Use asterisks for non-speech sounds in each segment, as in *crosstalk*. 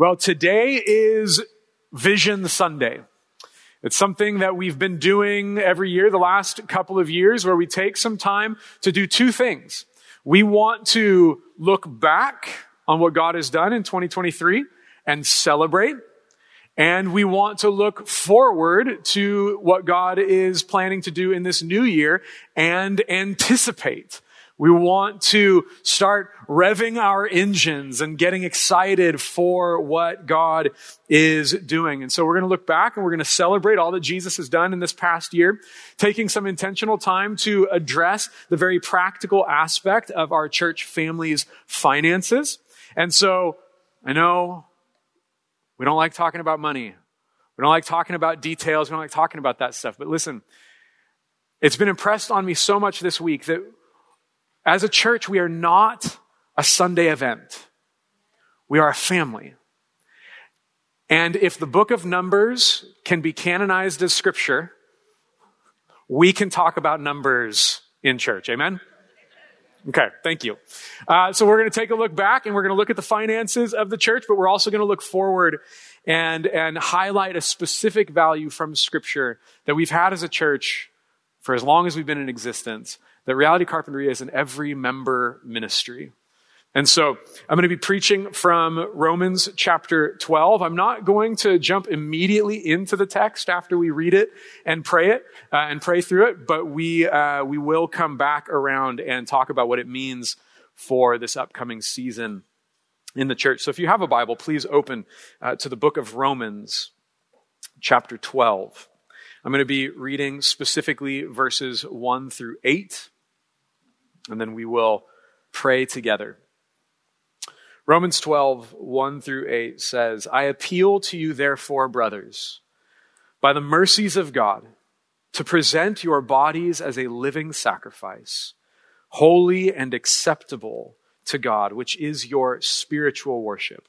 Well, today is Vision Sunday. It's something that we've been doing every year, the last couple of years, where we take some time to do two things. We want to look back on what God has done in 2023 and celebrate. And we want to look forward to what God is planning to do in this new year and anticipate we want to start revving our engines and getting excited for what God is doing. And so we're going to look back and we're going to celebrate all that Jesus has done in this past year, taking some intentional time to address the very practical aspect of our church family's finances. And so I know we don't like talking about money. We don't like talking about details. We don't like talking about that stuff. But listen, it's been impressed on me so much this week that as a church, we are not a Sunday event. We are a family. And if the book of Numbers can be canonized as scripture, we can talk about numbers in church. Amen? Okay, thank you. Uh, so we're going to take a look back and we're going to look at the finances of the church, but we're also going to look forward and, and highlight a specific value from scripture that we've had as a church for as long as we've been in existence that Reality Carpinteria is an every member ministry. And so I'm going to be preaching from Romans chapter 12. I'm not going to jump immediately into the text after we read it and pray it uh, and pray through it, but we, uh, we will come back around and talk about what it means for this upcoming season in the church. So if you have a Bible, please open uh, to the book of Romans chapter 12. I'm going to be reading specifically verses 1 through 8, and then we will pray together. Romans 12, 1 through 8 says, I appeal to you, therefore, brothers, by the mercies of God, to present your bodies as a living sacrifice, holy and acceptable to God, which is your spiritual worship.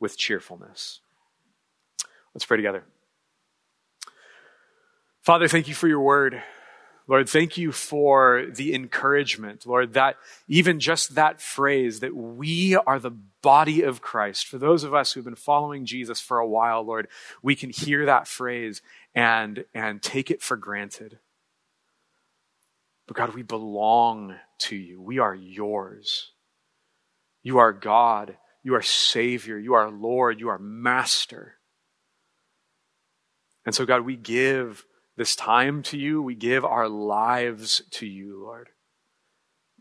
with cheerfulness. Let's pray together. Father, thank you for your word. Lord, thank you for the encouragement, Lord, that even just that phrase that we are the body of Christ. For those of us who've been following Jesus for a while, Lord, we can hear that phrase and, and take it for granted. But God, we belong to you. We are yours. You are God you are Savior. You are Lord. You are Master. And so, God, we give this time to you. We give our lives to you, Lord.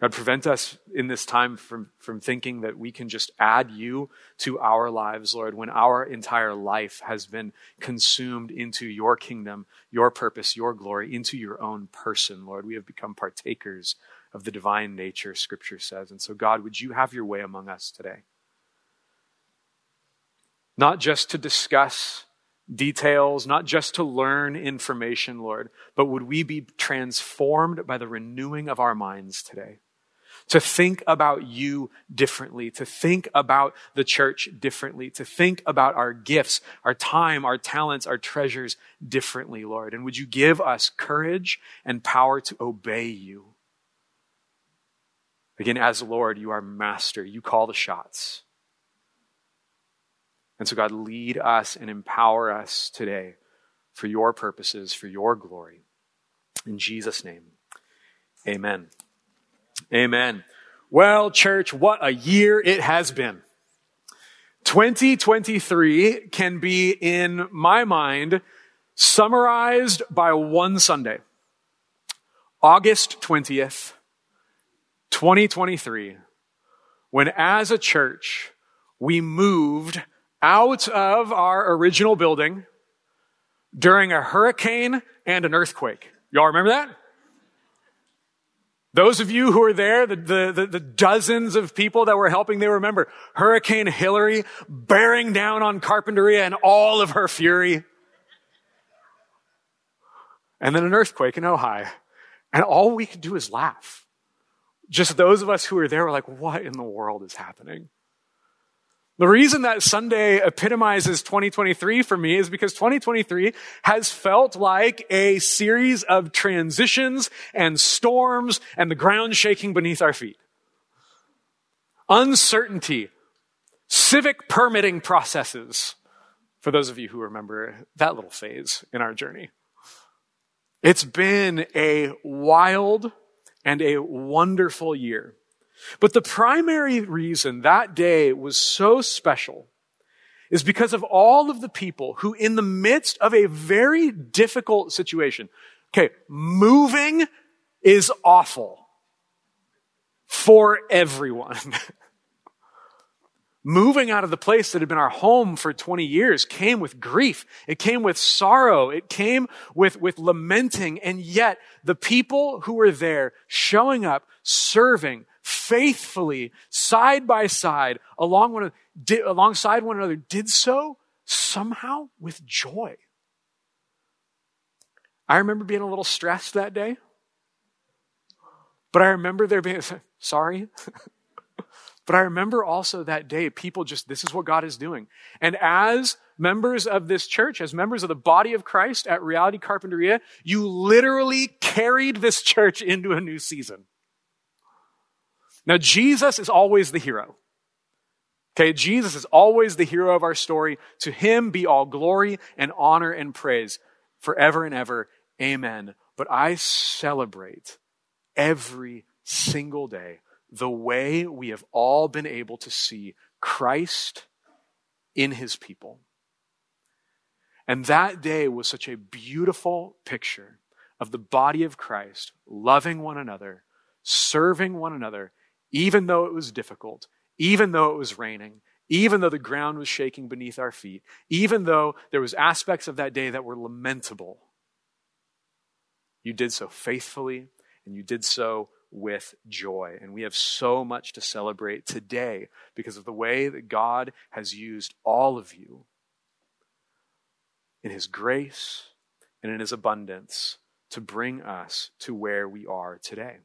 God, prevent us in this time from, from thinking that we can just add you to our lives, Lord, when our entire life has been consumed into your kingdom, your purpose, your glory, into your own person, Lord. We have become partakers of the divine nature, Scripture says. And so, God, would you have your way among us today? Not just to discuss details, not just to learn information, Lord, but would we be transformed by the renewing of our minds today? To think about you differently, to think about the church differently, to think about our gifts, our time, our talents, our treasures differently, Lord. And would you give us courage and power to obey you? Again, as Lord, you are master. You call the shots. And so, God, lead us and empower us today for your purposes, for your glory. In Jesus' name, amen. Amen. Well, church, what a year it has been. 2023 can be, in my mind, summarized by one Sunday. August 20th, 2023, when as a church, we moved out of our original building during a hurricane and an earthquake. Y'all remember that? Those of you who were there, the, the, the, dozens of people that were helping, they remember Hurricane Hilary bearing down on Carpinteria and all of her fury. And then an earthquake in Ojai. And all we could do is laugh. Just those of us who were there were like, what in the world is happening? The reason that Sunday epitomizes 2023 for me is because 2023 has felt like a series of transitions and storms and the ground shaking beneath our feet. Uncertainty, civic permitting processes, for those of you who remember that little phase in our journey. It's been a wild and a wonderful year. But the primary reason that day was so special is because of all of the people who, in the midst of a very difficult situation, okay, moving is awful for everyone. *laughs* Moving out of the place that had been our home for 20 years came with grief. It came with sorrow. It came with, with lamenting. And yet the people who were there showing up, serving, faithfully, side by side, along one, did, alongside one another, did so somehow with joy. I remember being a little stressed that day, but I remember there being, *laughs* sorry. *laughs* but I remember also that day, people just, this is what God is doing. And as members of this church, as members of the body of Christ at Reality Carpinteria, you literally carried this church into a new season. Now, Jesus is always the hero. Okay, Jesus is always the hero of our story. To him be all glory and honor and praise forever and ever. Amen. But I celebrate every single day the way we have all been able to see Christ in his people. And that day was such a beautiful picture of the body of Christ loving one another, serving one another, even though it was difficult, even though it was raining, even though the ground was shaking beneath our feet, even though there was aspects of that day that were lamentable. You did so faithfully and you did so with joy. And we have so much to celebrate today because of the way that God has used all of you in His grace and in His abundance to bring us to where we are today.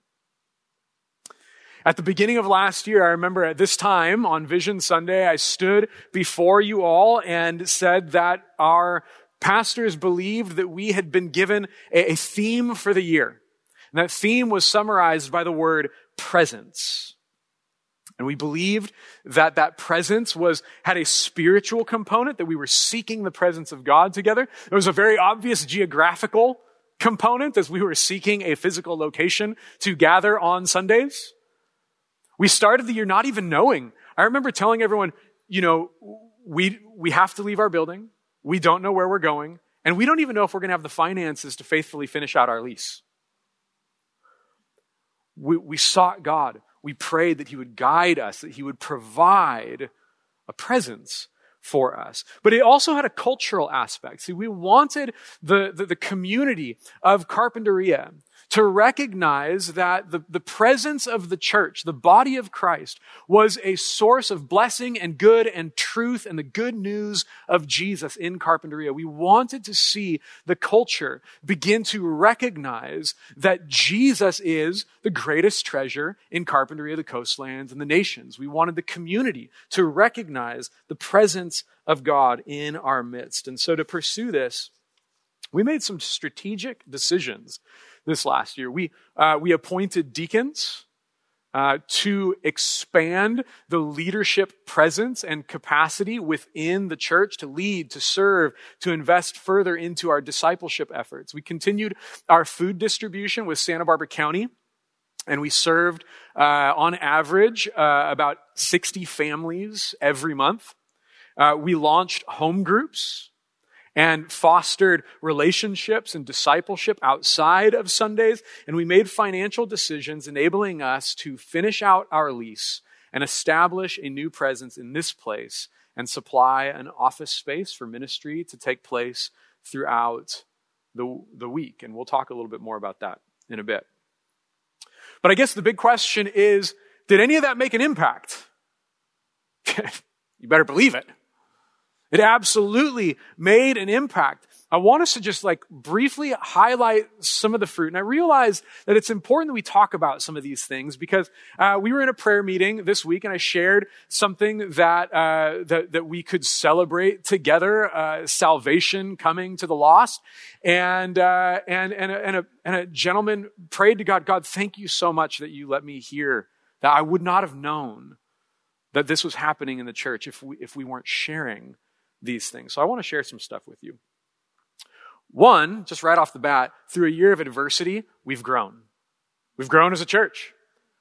At the beginning of last year, I remember at this time on Vision Sunday, I stood before you all and said that our pastors believed that we had been given a, theme for the year. And that theme was summarized by the word presence. And we believed that that presence was, had a spiritual component, that we were seeking the presence of God together. There was a very obvious geographical component as we were seeking a physical location to gather on Sundays. We started the year not even knowing. I remember telling everyone, you know, we, we have to leave our building. We don't know where we're going. And we don't even know if we're going to have the finances to faithfully finish out our lease. We, we sought God. We prayed that He would guide us, that He would provide a presence for us. But it also had a cultural aspect. See, we wanted the, the, the community of Carpinteria to recognize that the, the presence of the church, the body of Christ, was a source of blessing and good and truth and the good news of Jesus in Carpinteria. We wanted to see the culture begin to recognize that Jesus is the greatest treasure in Carpinteria, the coastlands, and the nations. We wanted the community to recognize the presence of God in our midst. And so to pursue this, we made some strategic decisions this last year. We, uh, we appointed deacons uh, to expand the leadership presence and capacity within the church to lead, to serve, to invest further into our discipleship efforts. We continued our food distribution with Santa Barbara County. And we served, uh, on average, uh, about 60 families every month. Uh, we launched home groups and fostered relationships and discipleship outside of Sundays. And we made financial decisions enabling us to finish out our lease and establish a new presence in this place and supply an office space for ministry to take place throughout the, the week. And we'll talk a little bit more about that in a bit. But I guess the big question is did any of that make an impact? *laughs* you better believe it. It absolutely made an impact. I want us to just like briefly highlight some of the fruit. And I realize that it's important that we talk about some of these things because uh, we were in a prayer meeting this week and I shared something that, uh, that, that we could celebrate together, uh, salvation coming to the lost. And, uh, and, and, a, and, a, and a gentleman prayed to God, God, thank you so much that you let me hear that I would not have known that this was happening in the church if we, if we weren't sharing these things. So I want to share some stuff with you. One, just right off the bat, through a year of adversity, we've grown. We've grown as a church.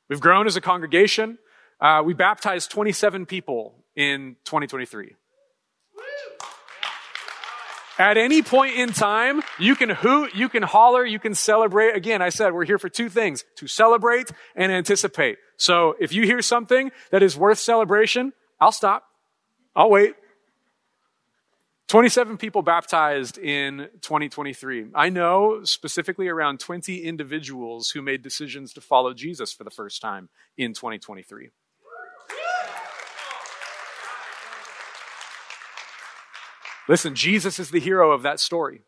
We've grown as a congregation. Uh, we baptized 27 people in 2023. At any point in time, you can hoot, you can holler, you can celebrate. Again, I said we're here for two things, to celebrate and anticipate. So if you hear something that is worth celebration, I'll stop. I'll wait. 27 people baptized in 2023. I know specifically around 20 individuals who made decisions to follow Jesus for the first time in 2023. Listen, Jesus is the hero of that story.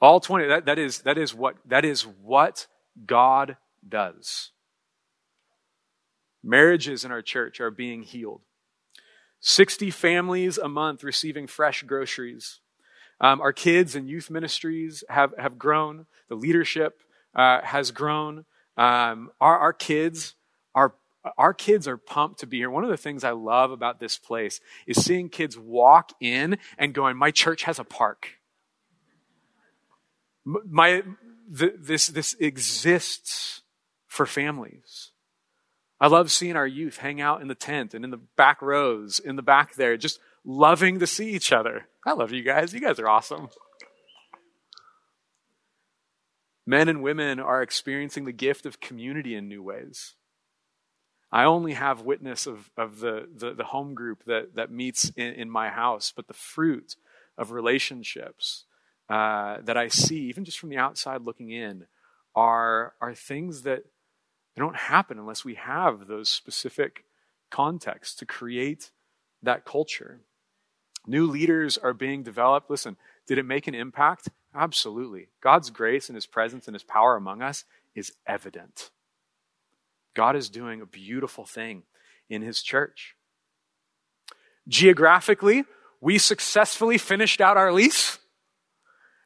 All 20, that, that, is, that, is what, that is what God does. Marriages in our church are being healed. 60 families a month receiving fresh groceries. Um, our kids and youth ministries have, have grown. The leadership uh, has grown. Um, our, our kids are our kids are pumped to be here. One of the things I love about this place is seeing kids walk in and going, "My church has a park. My th- this this exists for families." I love seeing our youth hang out in the tent and in the back rows, in the back there, just loving to see each other. I love you guys. You guys are awesome. Men and women are experiencing the gift of community in new ways. I only have witness of, of the, the, the home group that, that meets in, in my house, but the fruit of relationships uh, that I see, even just from the outside looking in, are, are things that they don't happen unless we have those specific contexts to create that culture. New leaders are being developed. Listen, did it make an impact? Absolutely. God's grace and his presence and his power among us is evident. God is doing a beautiful thing in his church. Geographically, we successfully finished out our lease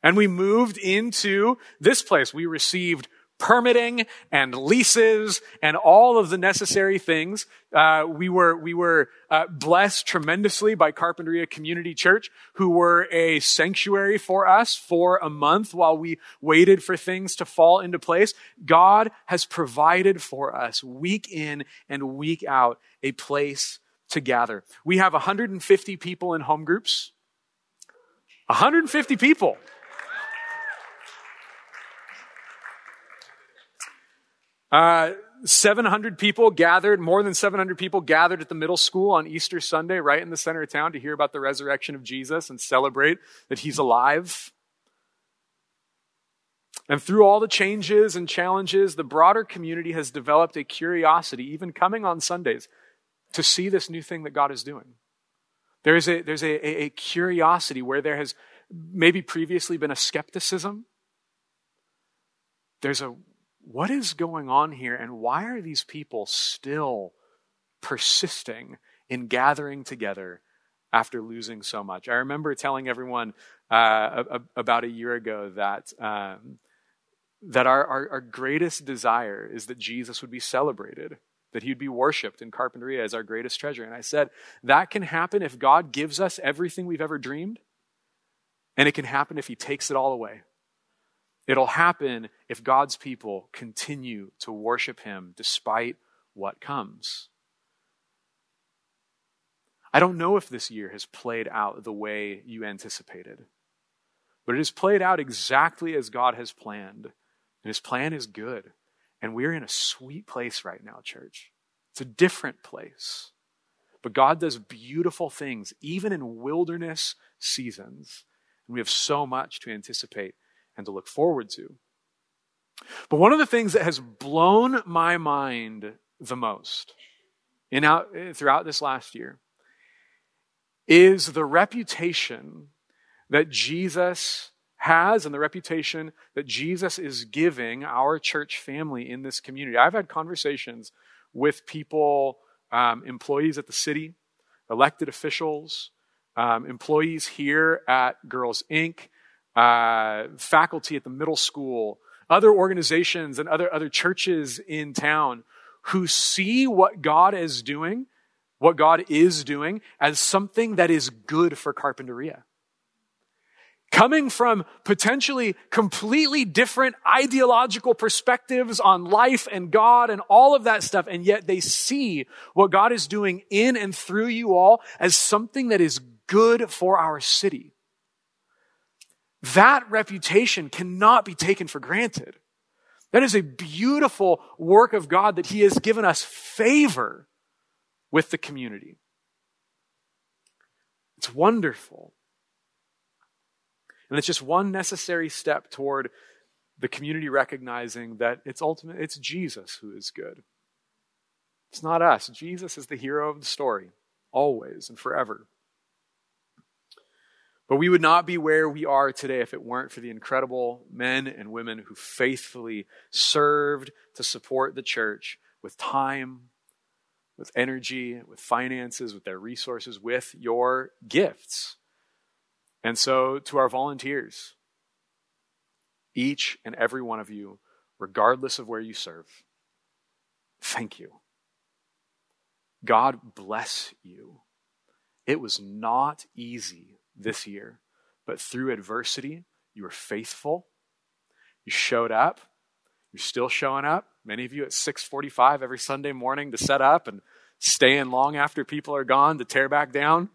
and we moved into this place. We received permitting and leases and all of the necessary things. Uh, we were we were uh, blessed tremendously by Carpinteria Community Church, who were a sanctuary for us for a month while we waited for things to fall into place. God has provided for us week in and week out a place to gather. We have 150 people in home groups. 150 people. Uh, 700 people gathered, more than 700 people gathered at the middle school on Easter Sunday, right in the center of town, to hear about the resurrection of Jesus and celebrate that he's alive. And through all the changes and challenges, the broader community has developed a curiosity, even coming on Sundays, to see this new thing that God is doing. There's a, there's a, a, a curiosity where there has maybe previously been a skepticism. There's a what is going on here and why are these people still persisting in gathering together after losing so much? I remember telling everyone uh, about a year ago that. Um, that our, our, our greatest desire is that Jesus would be celebrated, that he'd be worshiped in Carpinteria as our greatest treasure. And I said, that can happen if God gives us everything we've ever dreamed, and it can happen if he takes it all away. It'll happen if God's people continue to worship Him despite what comes. I don't know if this year has played out the way you anticipated, but it has played out exactly as God has planned. And his plan is good. And we're in a sweet place right now, church. It's a different place. But God does beautiful things, even in wilderness seasons. And we have so much to anticipate and to look forward to. But one of the things that has blown my mind the most in out, throughout this last year is the reputation that Jesus has and the reputation that Jesus is giving our church family in this community. I've had conversations with people, um, employees at the city, elected officials, um, employees here at Girls Inc., uh, faculty at the middle school, other organizations and other, other churches in town who see what God is doing, what God is doing, as something that is good for Carpinteria. Coming from potentially completely different ideological perspectives on life and God and all of that stuff, and yet they see what God is doing in and through you all as something that is good for our city. That reputation cannot be taken for granted. That is a beautiful work of God that He has given us favor with the community. It's wonderful. And it's just one necessary step toward the community recognizing that it's ultimate it's Jesus who is good. It's not us. Jesus is the hero of the story, always and forever. But we would not be where we are today if it weren't for the incredible men and women who faithfully served to support the church with time, with energy, with finances, with their resources, with your gifts. And so, to our volunteers, each and every one of you, regardless of where you serve, thank you. God bless you. It was not easy this year. But through adversity, you were faithful. You showed up. You're still showing up. Many of you at 6:45 every Sunday morning to set up and stay in long after people are gone to tear back down.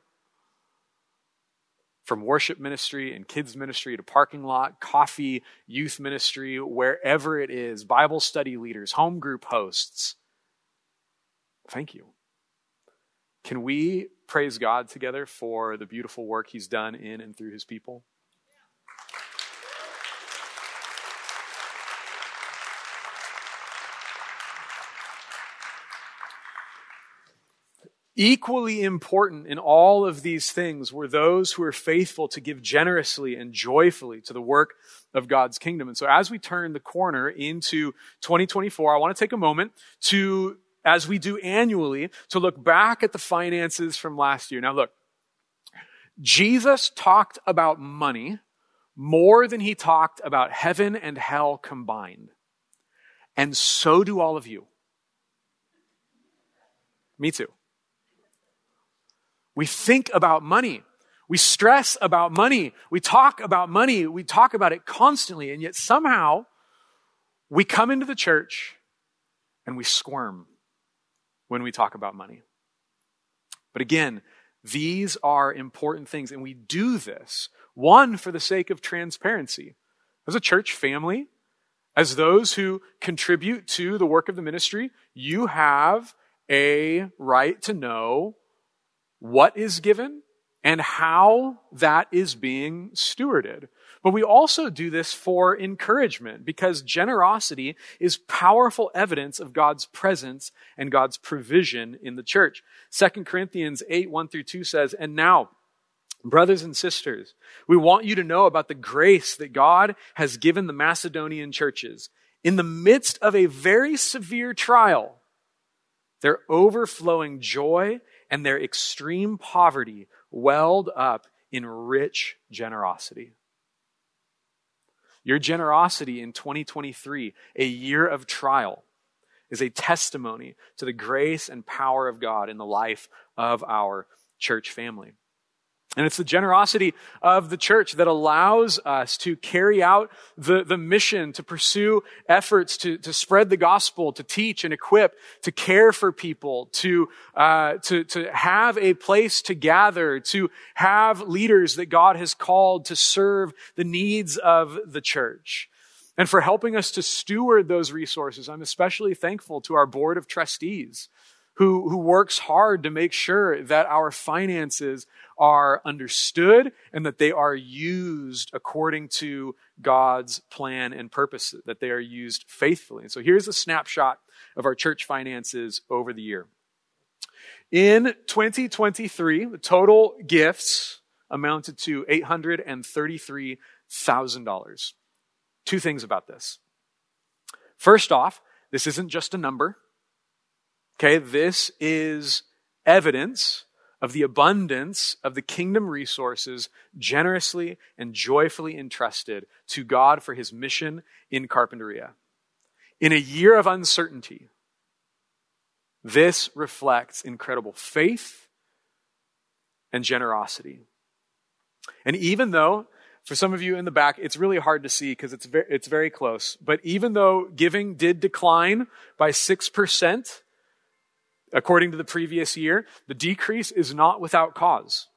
From worship ministry and kids ministry to parking lot, coffee, youth ministry, wherever it is, Bible study leaders, home group hosts. Thank you. Can we praise God together for the beautiful work He's done in and through His people? Equally important in all of these things were those who were faithful to give generously and joyfully to the work of God's kingdom. And so as we turn the corner into 2024, I want to take a moment to as we do annually, to look back at the finances from last year. Now, look, Jesus talked about money more than he talked about heaven and hell combined. And so do all of you. Me too. We think about money. We stress about money. We talk about money. We talk about it constantly. And yet somehow we come into the church and we squirm when we talk about money. But again, these are important things, and we do this, one, for the sake of transparency. As a church family, as those who contribute to the work of the ministry, you have a right to know what is given and how that is being stewarded. But we also do this for encouragement because generosity is powerful evidence of God's presence and God's provision in the church. 2 Corinthians 8, 1 through 2 says, And now, brothers and sisters, we want you to know about the grace that God has given the Macedonian churches. In the midst of a very severe trial, their overflowing joy and their extreme poverty welled up in rich generosity. Your generosity in 2023, a year of trial, is a testimony to the grace and power of God in the life of our church family. And it's the generosity of the church that allows us to carry out the, the mission, to pursue efforts to, to spread the gospel, to teach and equip, to care for people, to, uh, to, to have a place to gather, to have leaders that God has called to serve the needs of the church. And for helping us to steward those resources, I'm especially thankful to our board of trustees who, who works hard to make sure that our finances are understood and that they are used according to God's plan and purpose, that they are used faithfully. And so here's a snapshot of our church finances over the year. In 2023, the total gifts amounted to $833,000. Two things about this. First off, this isn't just a number. Okay, this is evidence of the abundance of the kingdom resources generously and joyfully entrusted to God for his mission in Carpinteria. In a year of uncertainty, this reflects incredible faith and generosity. And even though, for some of you in the back, it's really hard to see because it's very, it's very close, but even though giving did decline by 6%, according to the previous year, the decrease is not without cause.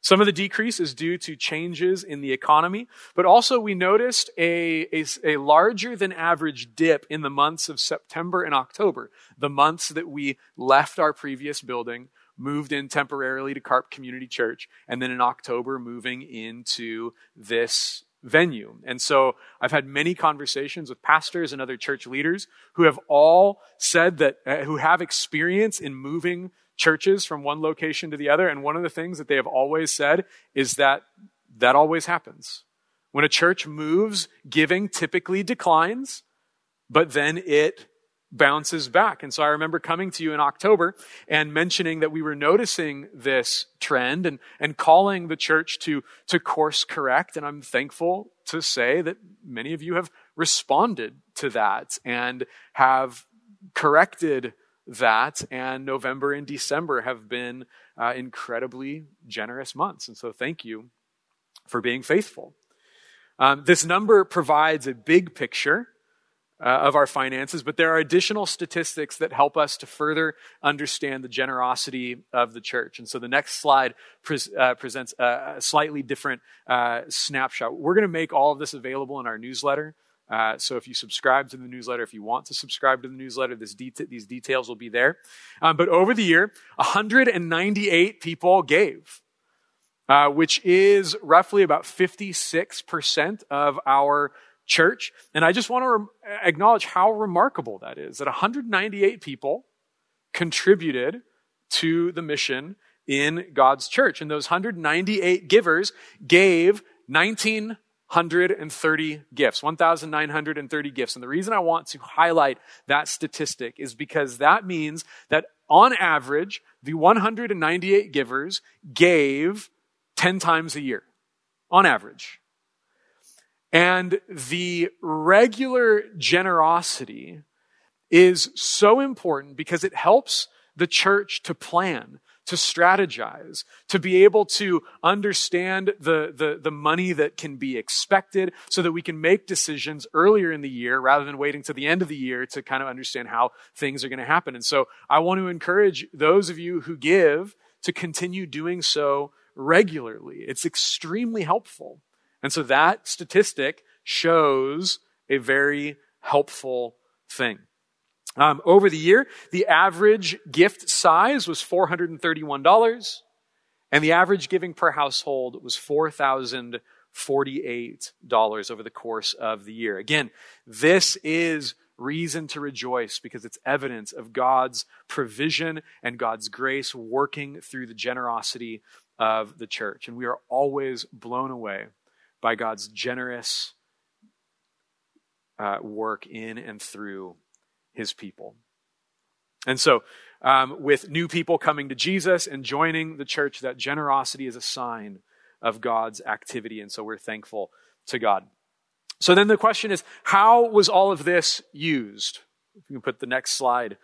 Some of the decrease is due to changes in the economy, but also we noticed a, a, a, larger than average dip in the months of September and October, the months that we left our previous building, moved in temporarily to Carp Community Church, and then in October moving into this venue. And so I've had many conversations with pastors and other church leaders who have all said that, uh, who have experience in moving churches from one location to the other. And one of the things that they have always said is that that always happens. When a church moves, giving typically declines, but then it bounces back. And so I remember coming to you in October and mentioning that we were noticing this trend and, and calling the church to, to course correct. And I'm thankful to say that many of you have responded to that and have corrected that. And November and December have been uh, incredibly generous months. And so thank you for being faithful. Um, this number provides a big picture uh, of our finances, but there are additional statistics that help us to further understand the generosity of the church. And so the next slide uh, presents a, slightly different uh, snapshot. We're going to make all of this available in our newsletter. Uh, so if you subscribe to the newsletter, if you want to subscribe to the newsletter, these details will be there. Um, but over the year, 198 people gave. Uh, which is roughly about 56% of our church. And I just want to acknowledge how remarkable that is that 198 people contributed to the mission in God's church. And those 198 givers gave 1,930 gifts, 1,930 gifts. And the reason I want to highlight that statistic is because that means that on average, the 198 givers gave 10 times a year. On average. And the regular generosity is so important because it helps the church to plan, to strategize, to be able to understand the, the, the, money that can be expected so that we can make decisions earlier in the year rather than waiting to the end of the year to kind of understand how things are going to happen. And so I want to encourage those of you who give to continue doing so regularly. It's extremely helpful. And so that statistic shows a very helpful thing. Um, over the year, the average gift size was $431, and the average giving per household was $4,048 over the course of the year. Again, this is reason to rejoice because it's evidence of God's provision and God's grace working through the generosity of the church. And we are always blown away by God's generous uh, work in and through his people. And so, um, with new people coming to Jesus and joining the church, that generosity is a sign of God's activity. And so we're thankful to God. So then the question is how was all of this used? If you can put the next slide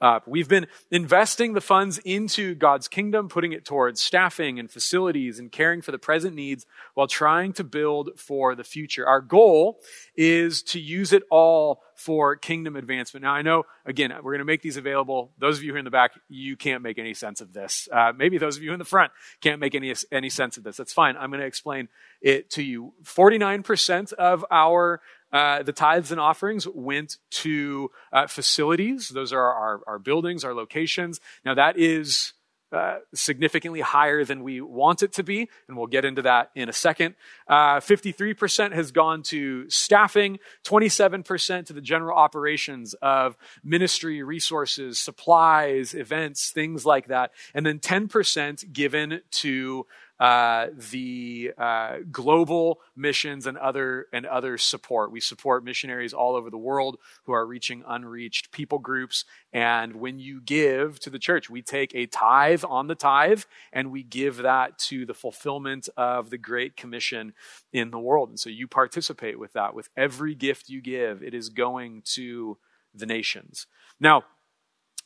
up. We've been investing the funds into God's kingdom, putting it towards staffing and facilities and caring for the present needs while trying to build for the future. Our goal is to use it all for kingdom advancement. Now, I know, again, we're going to make these available. Those of you here in the back, you can't make any sense of this. Uh, maybe those of you in the front can't make any, any sense of this. That's fine. I'm going to explain it to you. 49% of our uh, the tithes and offerings went to uh, facilities. Those are our, our buildings, our locations. Now, that is uh, significantly higher than we want it to be, and we'll get into that in a second. Uh, 53% has gone to staffing, 27% to the general operations of ministry resources, supplies, events, things like that, and then 10% given to uh, the uh, global missions and other and other support. We support missionaries all over the world who are reaching unreached people groups. And when you give to the church, we take a tithe on the tithe and we give that to the fulfillment of the Great Commission in the world. And so you participate with that. With every gift you give, it is going to the nations. Now,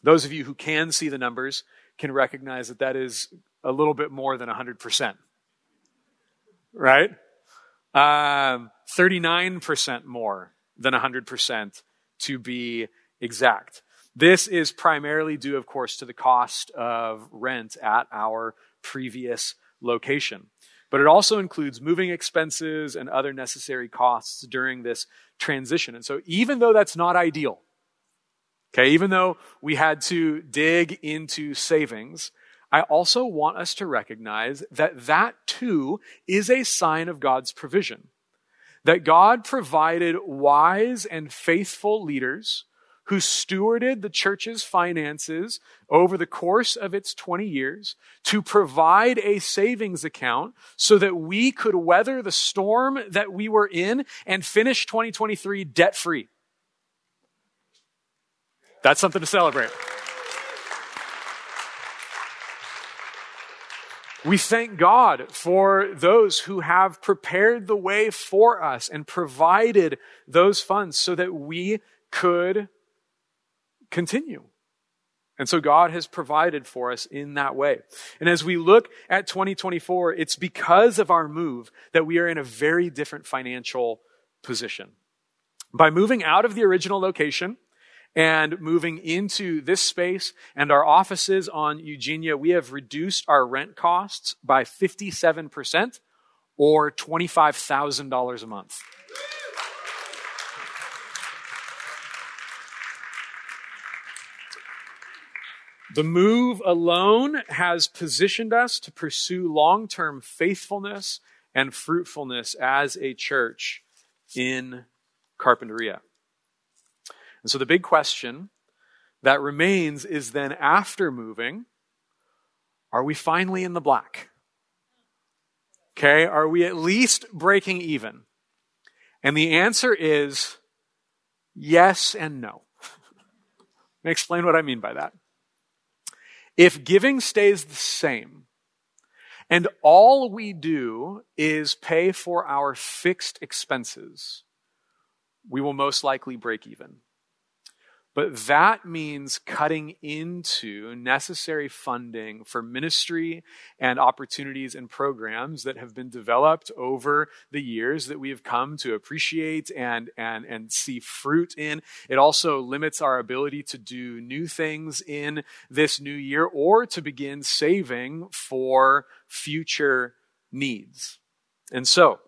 those of you who can see the numbers can recognize that that is a little bit more than 100%. Right? Um, 39% more than 100% to be exact. This is primarily due, of course, to the cost of rent at our previous location. But it also includes moving expenses and other necessary costs during this transition. And so, even though that's not ideal, okay, even though we had to dig into savings, I also want us to recognize that that too is a sign of God's provision. That God provided wise and faithful leaders who stewarded the church's finances over the course of its 20 years to provide a savings account so that we could weather the storm that we were in and finish 2023 debt free. That's something to celebrate. We thank God for those who have prepared the way for us and provided those funds so that we could continue. And so God has provided for us in that way. And as we look at 2024, it's because of our move that we are in a very different financial position. By moving out of the original location, and moving into this space and our offices on Eugenia, we have reduced our rent costs by 57% or $25,000 a month. The move alone has positioned us to pursue long term faithfulness and fruitfulness as a church in Carpinteria. And so the big question that remains is then after moving, are we finally in the black? Okay, are we at least breaking even? And the answer is yes and no. *laughs* Let me explain what I mean by that. If giving stays the same, and all we do is pay for our fixed expenses, we will most likely break even. But that means cutting into necessary funding for ministry and opportunities and programs that have been developed over the years that we have come to appreciate and, and, and see fruit in. It also limits our ability to do new things in this new year or to begin saving for future needs. And so,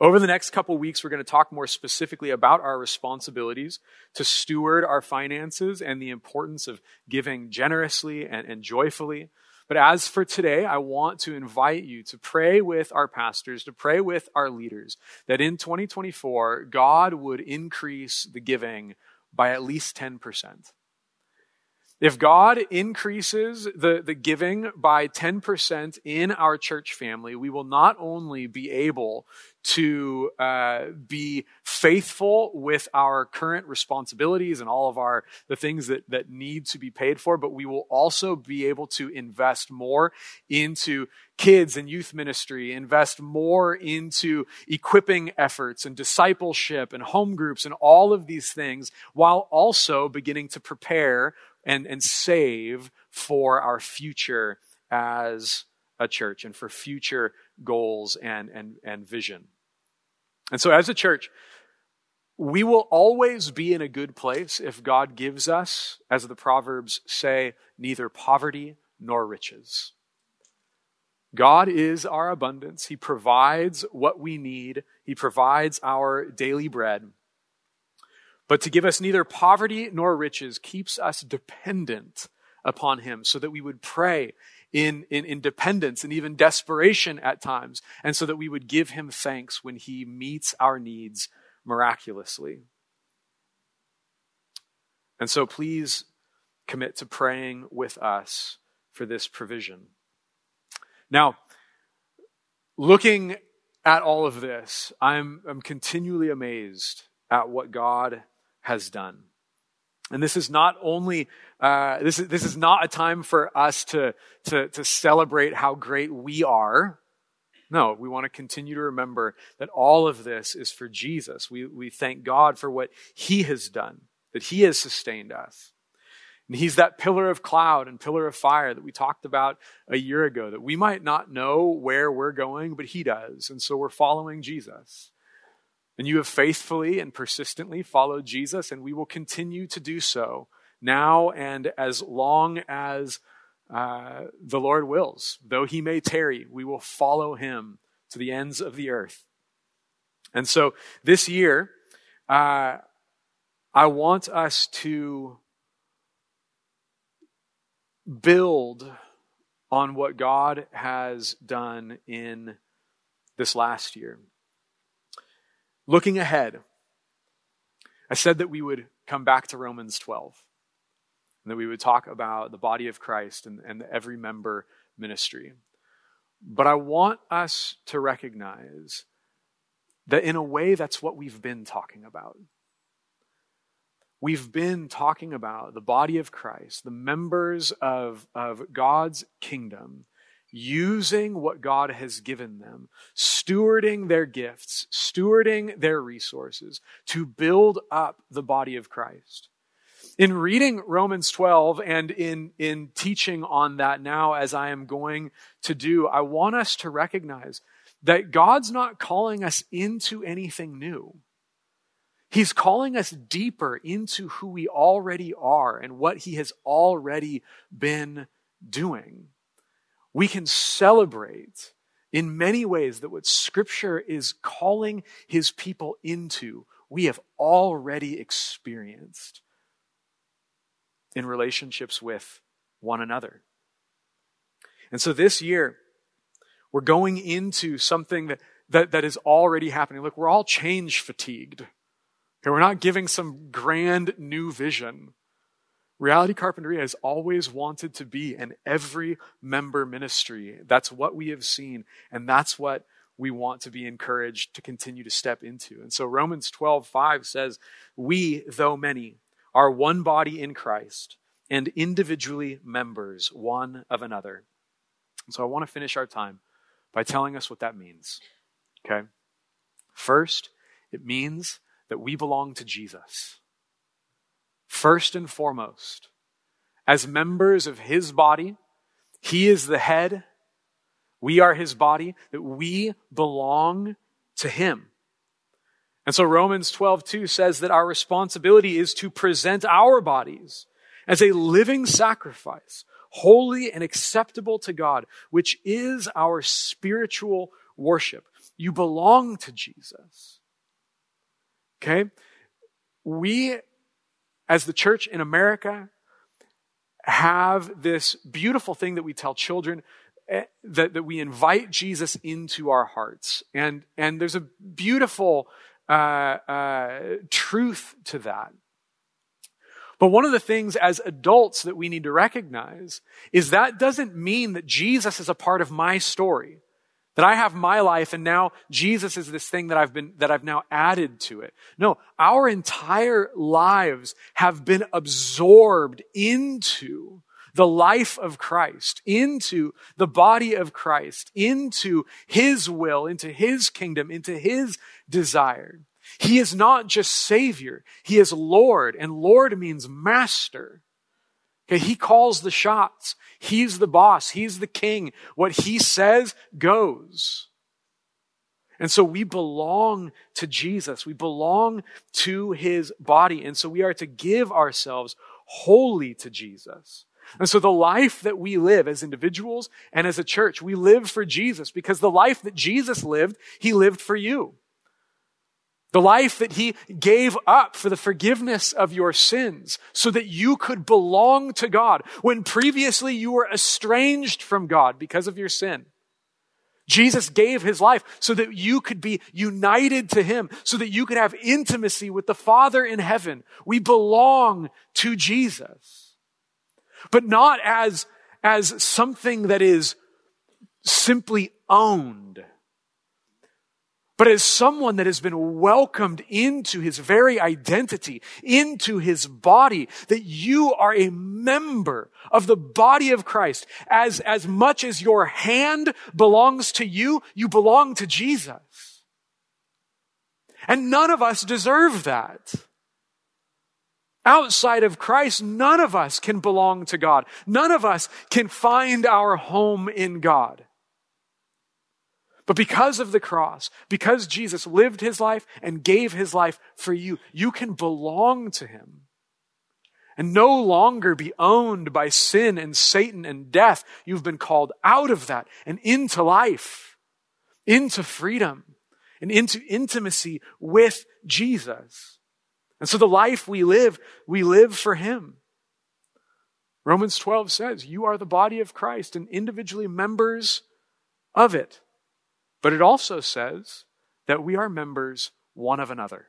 over the next couple weeks, we're going to talk more specifically about our responsibilities to steward our finances and the importance of giving generously and, and joyfully. But as for today, I want to invite you to pray with our pastors, to pray with our leaders, that in 2024, God would increase the giving by at least 10%. If God increases the, the giving by 10% in our church family, we will not only be able to uh, be faithful with our current responsibilities and all of our the things that, that need to be paid for, but we will also be able to invest more into kids and youth ministry, invest more into equipping efforts and discipleship and home groups and all of these things, while also beginning to prepare and, and save for our future as a church and for future goals and, and, and vision. And so, as a church, we will always be in a good place if God gives us, as the Proverbs say, neither poverty nor riches. God is our abundance. He provides what we need, He provides our daily bread. But to give us neither poverty nor riches keeps us dependent upon Him so that we would pray in, in, dependence and even desperation at times, and so that we would give Him thanks when He meets our needs miraculously. And so please commit to praying with us for this provision. Now, looking at all of this, I'm, I'm continually amazed at what God has done. And this is not only uh, this is this is not a time for us to, to to celebrate how great we are. No, we want to continue to remember that all of this is for Jesus. We we thank God for what He has done, that He has sustained us. And He's that pillar of cloud and pillar of fire that we talked about a year ago, that we might not know where we're going, but He does. And so we're following Jesus. And you have faithfully and persistently followed Jesus, and we will continue to do so now and as long as uh, the Lord wills. Though he may tarry, we will follow him to the ends of the earth. And so this year, uh, I want us to build on what God has done in this last year. Looking ahead, I said that we would come back to Romans 12 and that we would talk about the body of Christ and, and every member ministry. But I want us to recognize that in a way, that's what we've been talking about. We've been talking about the body of Christ, the members of, of God's kingdom, using what God has given them, stewarding their gifts, stewarding their resources to build up the body of Christ. In reading Romans 12 and in, in teaching on that now, as I am going to do, I want us to recognize that God's not calling us into anything new. He's calling us deeper into who we already are and what He has already been doing we can celebrate in many ways that what Scripture is calling His people into, we have already experienced in relationships with one another. And so this year, we're going into something that, that, that is already happening. Look, we're all change fatigued. Okay, we're not giving some grand new vision. Reality Carpinteria has always wanted to be an every member ministry. That's what we have seen, and that's what we want to be encouraged to continue to step into. And so Romans 12, 5 says, We, though many, are one body in Christ and individually members one of another. So I want to finish our time by telling us what that means. Okay? First, it means that we belong to Jesus. First and foremost, as members of his body, he is the head, we are his body, that we belong to him. And so Romans 12, 2 says that our responsibility is to present our bodies as a living sacrifice, holy and acceptable to God, which is our spiritual worship. You belong to Jesus. Okay? We as the church in America, have this beautiful thing that we tell children eh, that, that we invite Jesus into our hearts. And, and there's a beautiful uh, uh, truth to that. But one of the things as adults that we need to recognize is that doesn't mean that Jesus is a part of my story. That I have my life and now Jesus is this thing that I've been, that I've now added to it. No, our entire lives have been absorbed into the life of Christ, into the body of Christ, into His will, into His kingdom, into His desire. He is not just Savior, He is Lord, and Lord means master. Okay, he calls the shots. He's the boss. He's the king. What he says goes. And so we belong to Jesus. We belong to his body. And so we are to give ourselves wholly to Jesus. And so the life that we live as individuals and as a church, we live for Jesus because the life that Jesus lived, he lived for you. The life that he gave up for the forgiveness of your sins so that you could belong to God when previously you were estranged from God because of your sin. Jesus gave his life so that you could be united to him, so that you could have intimacy with the Father in heaven. We belong to Jesus. But not as, as something that is simply owned but as someone that has been welcomed into his very identity, into his body, that you are a member of the body of Christ. As, as much as your hand belongs to you, you belong to Jesus. And none of us deserve that. Outside of Christ, none of us can belong to God. None of us can find our home in God. But because of the cross, because Jesus lived his life and gave his life for you, you can belong to him and no longer be owned by sin and Satan and death. You've been called out of that and into life, into freedom, and into intimacy with Jesus. And so the life we live, we live for him. Romans 12 says, You are the body of Christ and individually members of it. But it also says that we are members one of another,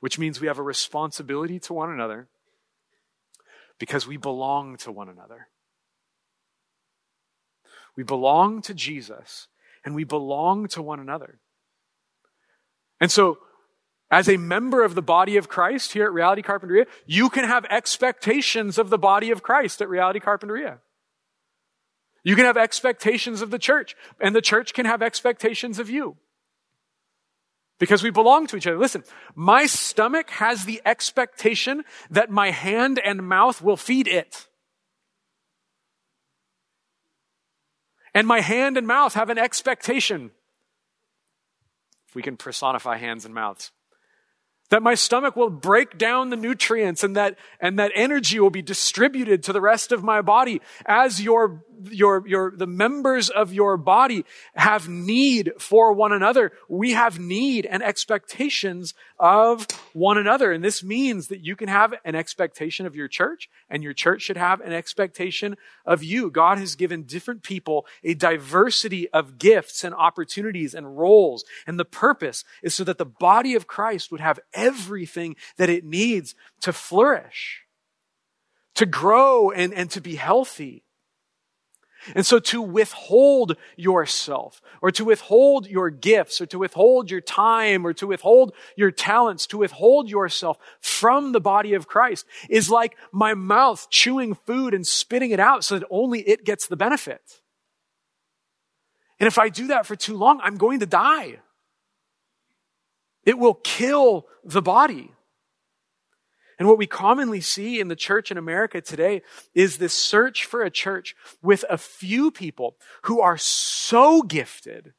which means we have a responsibility to one another because we belong to one another. We belong to Jesus and we belong to one another. And so, as a member of the body of Christ here at Reality Carpinteria, you can have expectations of the body of Christ at Reality Carpinteria. You can have expectations of the church, and the church can have expectations of you. Because we belong to each other. Listen, my stomach has the expectation that my hand and mouth will feed it. And my hand and mouth have an expectation. If we can personify hands and mouths that my stomach will break down the nutrients and that, and that energy will be distributed to the rest of my body as your, your, your, the members of your body have need for one another. We have need and expectations of one another. And this means that you can have an expectation of your church and your church should have an expectation of you. God has given different people a diversity of gifts and opportunities and roles. And the purpose is so that the body of Christ would have everything that it needs to flourish, to grow and, and to be healthy. And so to withhold yourself, or to withhold your gifts, or to withhold your time, or to withhold your talents, to withhold yourself from the body of Christ is like my mouth chewing food and spitting it out so that only it gets the benefit. And if I do that for too long, I'm going to die. It will kill the body. And what we commonly see in the church in America today is this search for a church with a few people who are so gifted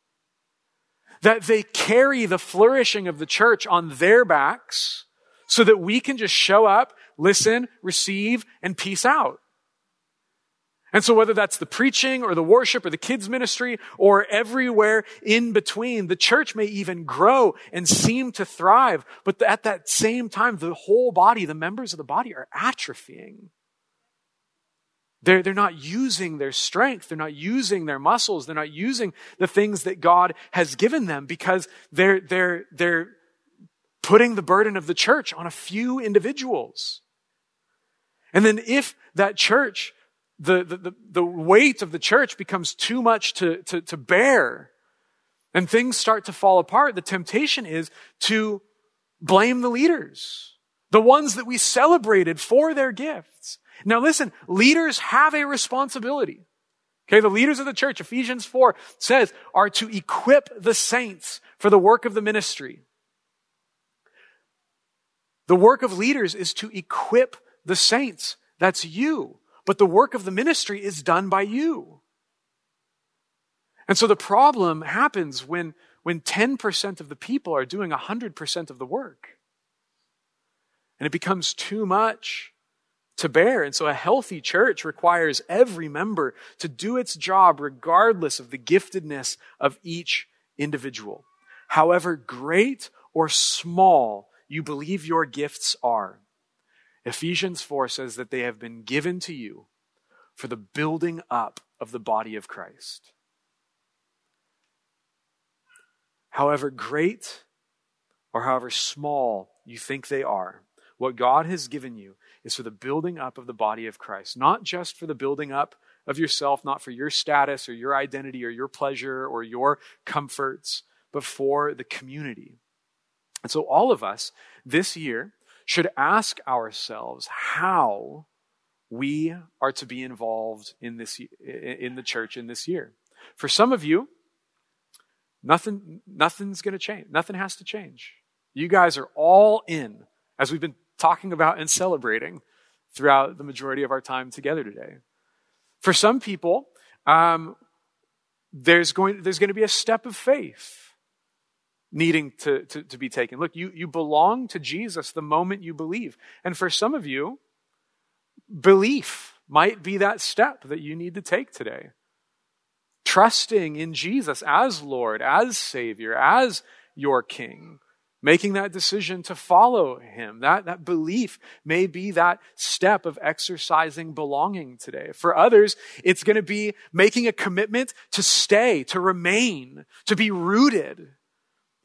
that they carry the flourishing of the church on their backs so that we can just show up, listen, receive, and peace out. And so whether that's the preaching or the worship or the kids ministry or everywhere in between, the church may even grow and seem to thrive. But at that same time, the whole body, the members of the body are atrophying. They're, they're not using their strength. They're not using their muscles. They're not using the things that God has given them because they're, they're, they're putting the burden of the church on a few individuals. And then if that church, the, the, the, weight of the church becomes too much to, to, to bear, and things start to fall apart, the temptation is to blame the leaders, the ones that we celebrated for their gifts. Now listen, leaders have a responsibility. Okay, the leaders of the church, Ephesians 4 says, are to equip the saints for the work of the ministry. The work of leaders is to equip the saints. That's you. But the work of the ministry is done by you. And so the problem happens when, when 10% of the people are doing 100% of the work. And it becomes too much to bear. And so a healthy church requires every member to do its job regardless of the giftedness of each individual. However great or small you believe your gifts are, Ephesians 4 says that they have been given to you for the building up of the body of Christ. However great or however small you think they are, what God has given you is for the building up of the body of Christ, not just for the building up of yourself, not for your status or your identity or your pleasure or your comforts, but for the community. And so all of us this year should ask ourselves how we are to be involved in this in the church in this year. For some of you, nothing nothing's going to change. Nothing has to change. You guys are all in as we've been talking about and celebrating throughout the majority of our time together today. For some people, um, there's going, there's going to be a step of faith needing to, to, to be taken. Look, you, you belong to Jesus the moment you believe. And for some of you, belief might be that step that you need to take today. Trusting in Jesus as Lord, as Savior, as your King making that decision to follow him. That, that belief may be that step of exercising belonging today. For others, it's going to be making a commitment to stay, to remain, to be rooted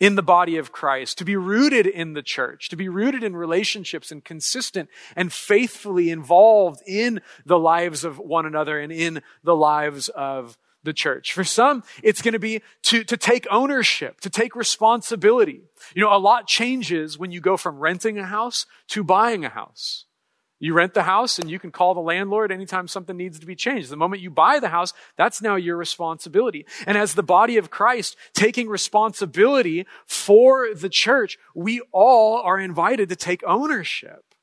in the body of Christ, to be rooted in the church, to be rooted in relationships and consistent and faithfully involved in the lives of one another and in the lives of the church. For some, it's going to be to, to take ownership, to take responsibility. You know, a lot changes when you go from renting a house to buying a house. You rent the house and you can call the landlord anytime something needs to be changed. The moment you buy the house, that's now your responsibility. And as the body of Christ taking responsibility for the church, we all are invited to take ownership.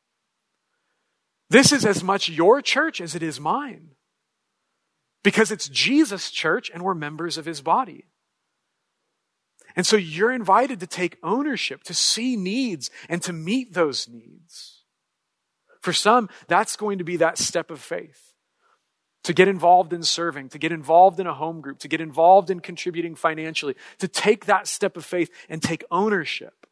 This is as much your church as it is mine because it's Jesus' church and we're members of his body. And so you're invited to take ownership, to see needs and to meet those needs. For some, that's going to be that step of faith. To get involved in serving, to get involved in a home group, to get involved in contributing financially, to take that step of faith and take ownership.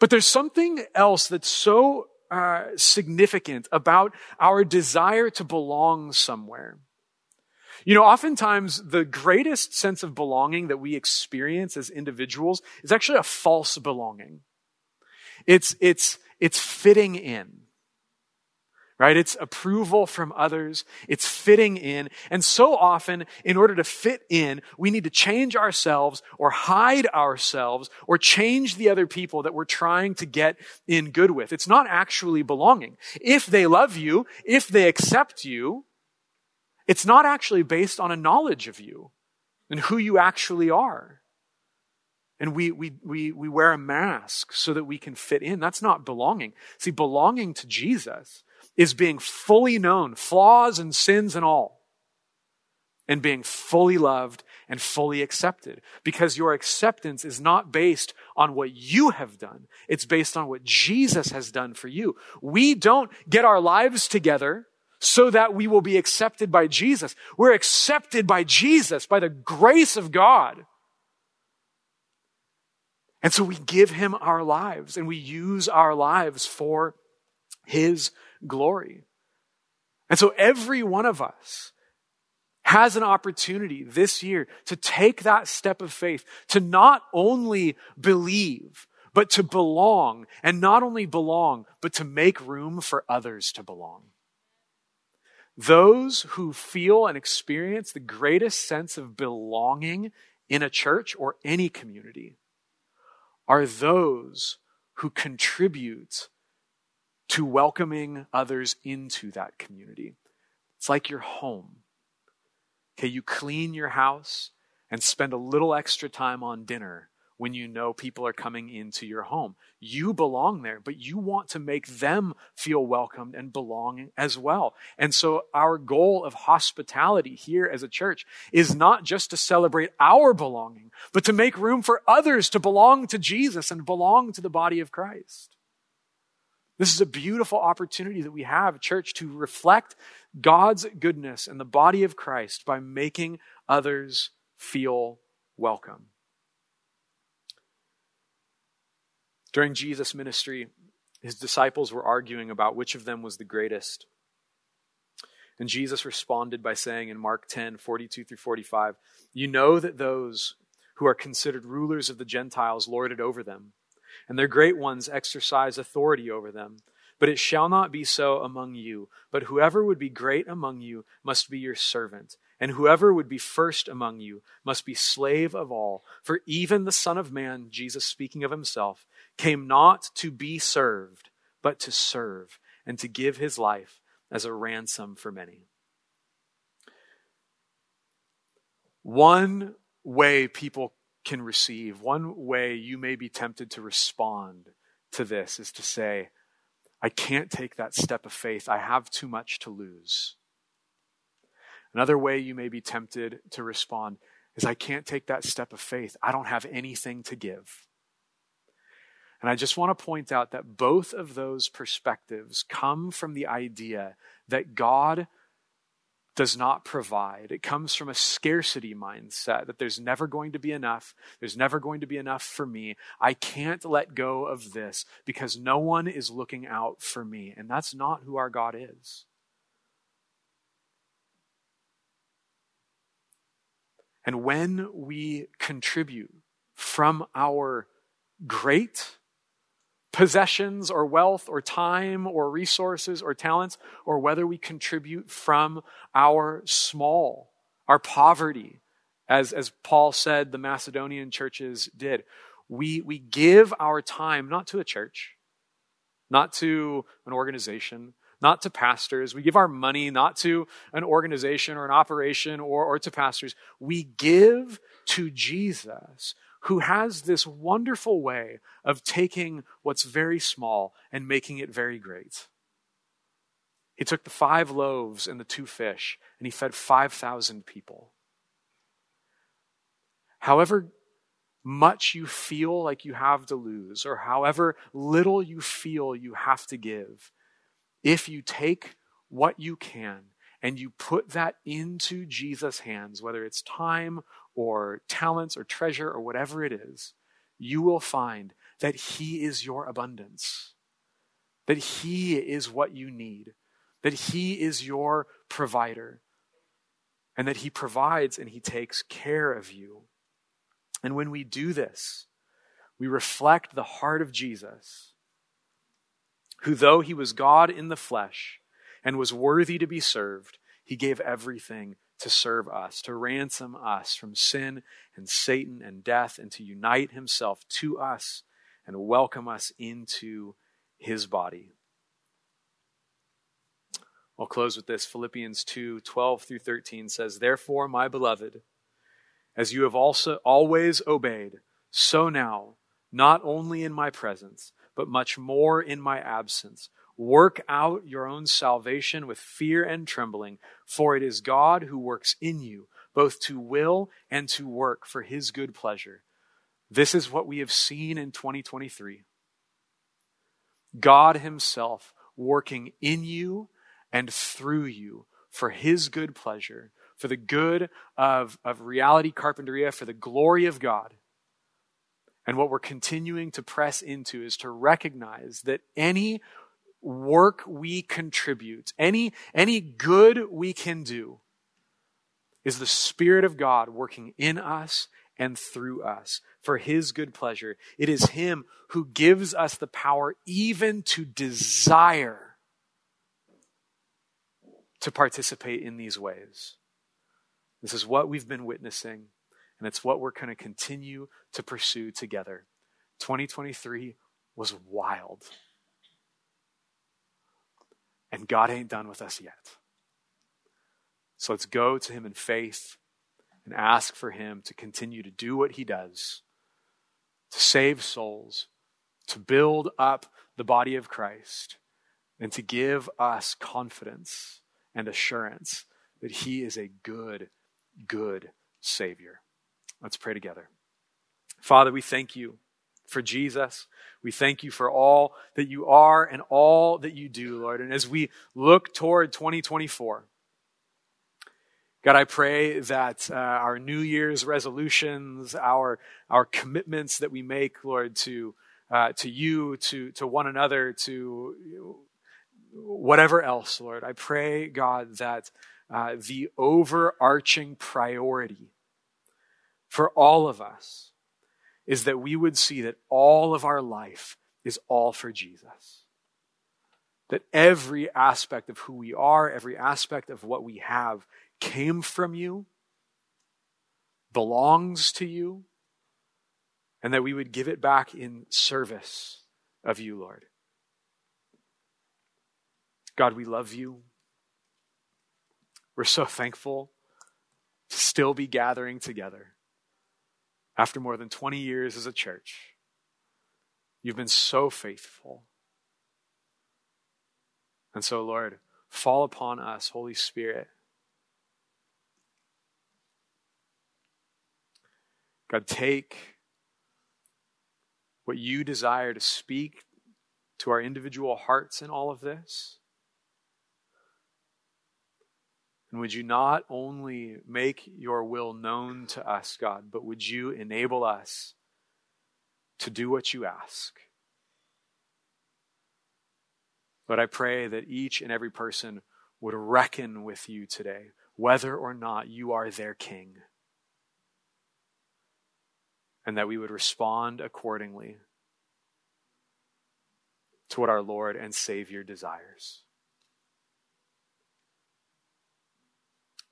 But there's something else that's so uh, significant about our desire to belong somewhere. You know, oftentimes the greatest sense of belonging that we experience as individuals is actually a false belonging. It's, it's, it's fitting in. Right? It's approval from others. It's fitting in. And so often, in order to fit in, we need to change ourselves or hide ourselves or change the other people that we're trying to get in good with. It's not actually belonging. If they love you, if they accept you, it's not actually based on a knowledge of you and who you actually are. And we, we, we, we wear a mask so that we can fit in. That's not belonging. See, belonging to Jesus is being fully known, flaws and sins and all, and being fully loved and fully accepted. Because your acceptance is not based on what you have done. It's based on what Jesus has done for you. We don't get our lives together so that we will be accepted by Jesus. We're accepted by Jesus, by the grace of God. And so we give him our lives and we use our lives for his glory. And so every one of us has an opportunity this year to take that step of faith, to not only believe, but to belong, and not only belong, but to make room for others to belong. Those who feel and experience the greatest sense of belonging in a church or any community are those who contribute to welcoming others into that community. It's like your home. Okay, you clean your house and spend a little extra time on dinner when you know people are coming into your home. You belong there, but you want to make them feel welcomed and belonging as well. And so our goal of hospitality here as a church is not just to celebrate our belonging, but to make room for others to belong to Jesus and belong to the body of Christ. This is a beautiful opportunity that we have, church, to reflect God's goodness and the body of Christ by making others feel welcome. During Jesus' ministry, his disciples were arguing about which of them was the greatest. And Jesus responded by saying in Mark 10 42 through 45, You know that those who are considered rulers of the Gentiles lord it over them, and their great ones exercise authority over them. But it shall not be so among you. But whoever would be great among you must be your servant and whoever would be first among you must be slave of all. For even the Son of Man, Jesus speaking of himself, came not to be served, but to serve, and to give his life as a ransom for many. One way people can receive, one way you may be tempted to respond to this is to say, I can't take that step of faith. I have too much to lose. Another way you may be tempted to respond is I can't take that step of faith. I don't have anything to give. And I just want to point out that both of those perspectives come from the idea that God does not provide. It comes from a scarcity mindset that there's never going to be enough. There's never going to be enough for me. I can't let go of this because no one is looking out for me. And that's not who our God is. And when we contribute from our great possessions or wealth or time or resources or talents, or whether we contribute from our small, our poverty, as, as Paul said the Macedonian churches did, we, we give our time not to a church, not to an organization, not to pastors. We give our money not to an organization or an operation or, or to pastors. We give to Jesus, who has this wonderful way of taking what's very small and making it very great. He took the five loaves and the two fish, and he fed 5,000 people. However much you feel like you have to lose, or however little you feel you have to give, if you take what you can and you put that into Jesus' hands, whether it's time or talents or treasure or whatever it is, you will find that He is your abundance, that He is what you need, that He is your provider, and that He provides and He takes care of you. And when we do this, we reflect the heart of Jesus who, though he was God in the flesh and was worthy to be served, he gave everything to serve us, to ransom us from sin and Satan and death, and to unite himself to us and welcome us into his body. I'll close with this. Philippians 2 12 through 13 says, Therefore, my beloved, as you have also always obeyed, so now, not only in my presence, but much more in my absence. Work out your own salvation with fear and trembling, for it is God who works in you, both to will and to work for his good pleasure. This is what we have seen in 2023. God himself working in you and through you for his good pleasure, for the good of, of reality carpinteria, for the glory of God. And what we're continuing to press into is to recognize that any work we contribute, any, any good we can do, is the Spirit of God working in us and through us for his good pleasure. It is him who gives us the power even to desire to participate in these ways. This is what we've been witnessing, and it's what we're going to continue to pursue together. 2023 was wild. And God ain't done with us yet. So let's go to Him in faith and ask for Him to continue to do what He does, to save souls, to build up the body of Christ, and to give us confidence and assurance that He is a good, good Savior. Let's pray together. Father, we thank you for Jesus. We thank you for all that you are and all that you do, Lord. And as we look toward 2024, God, I pray that uh, our New Year's resolutions, our, our commitments that we make, Lord, to, uh, to you, to, to one another, to whatever else, Lord, I pray, God, that uh, the overarching priority for all of us is that we would see that all of our life is all for Jesus. That every aspect of who we are, every aspect of what we have came from you, belongs to you, and that we would give it back in service of you, Lord. God, we love you. We're so thankful to still be gathering together after more than 20 years as a church. You've been so faithful. And so, Lord, fall upon us, Holy Spirit. God, take what you desire to speak to our individual hearts in all of this And would you not only make your will known to us, God, but would you enable us to do what you ask? But I pray that each and every person would reckon with you today, whether or not you are their king. And that we would respond accordingly to what our Lord and Savior desires.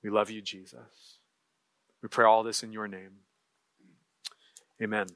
We love you, Jesus. We pray all this in your name. Amen.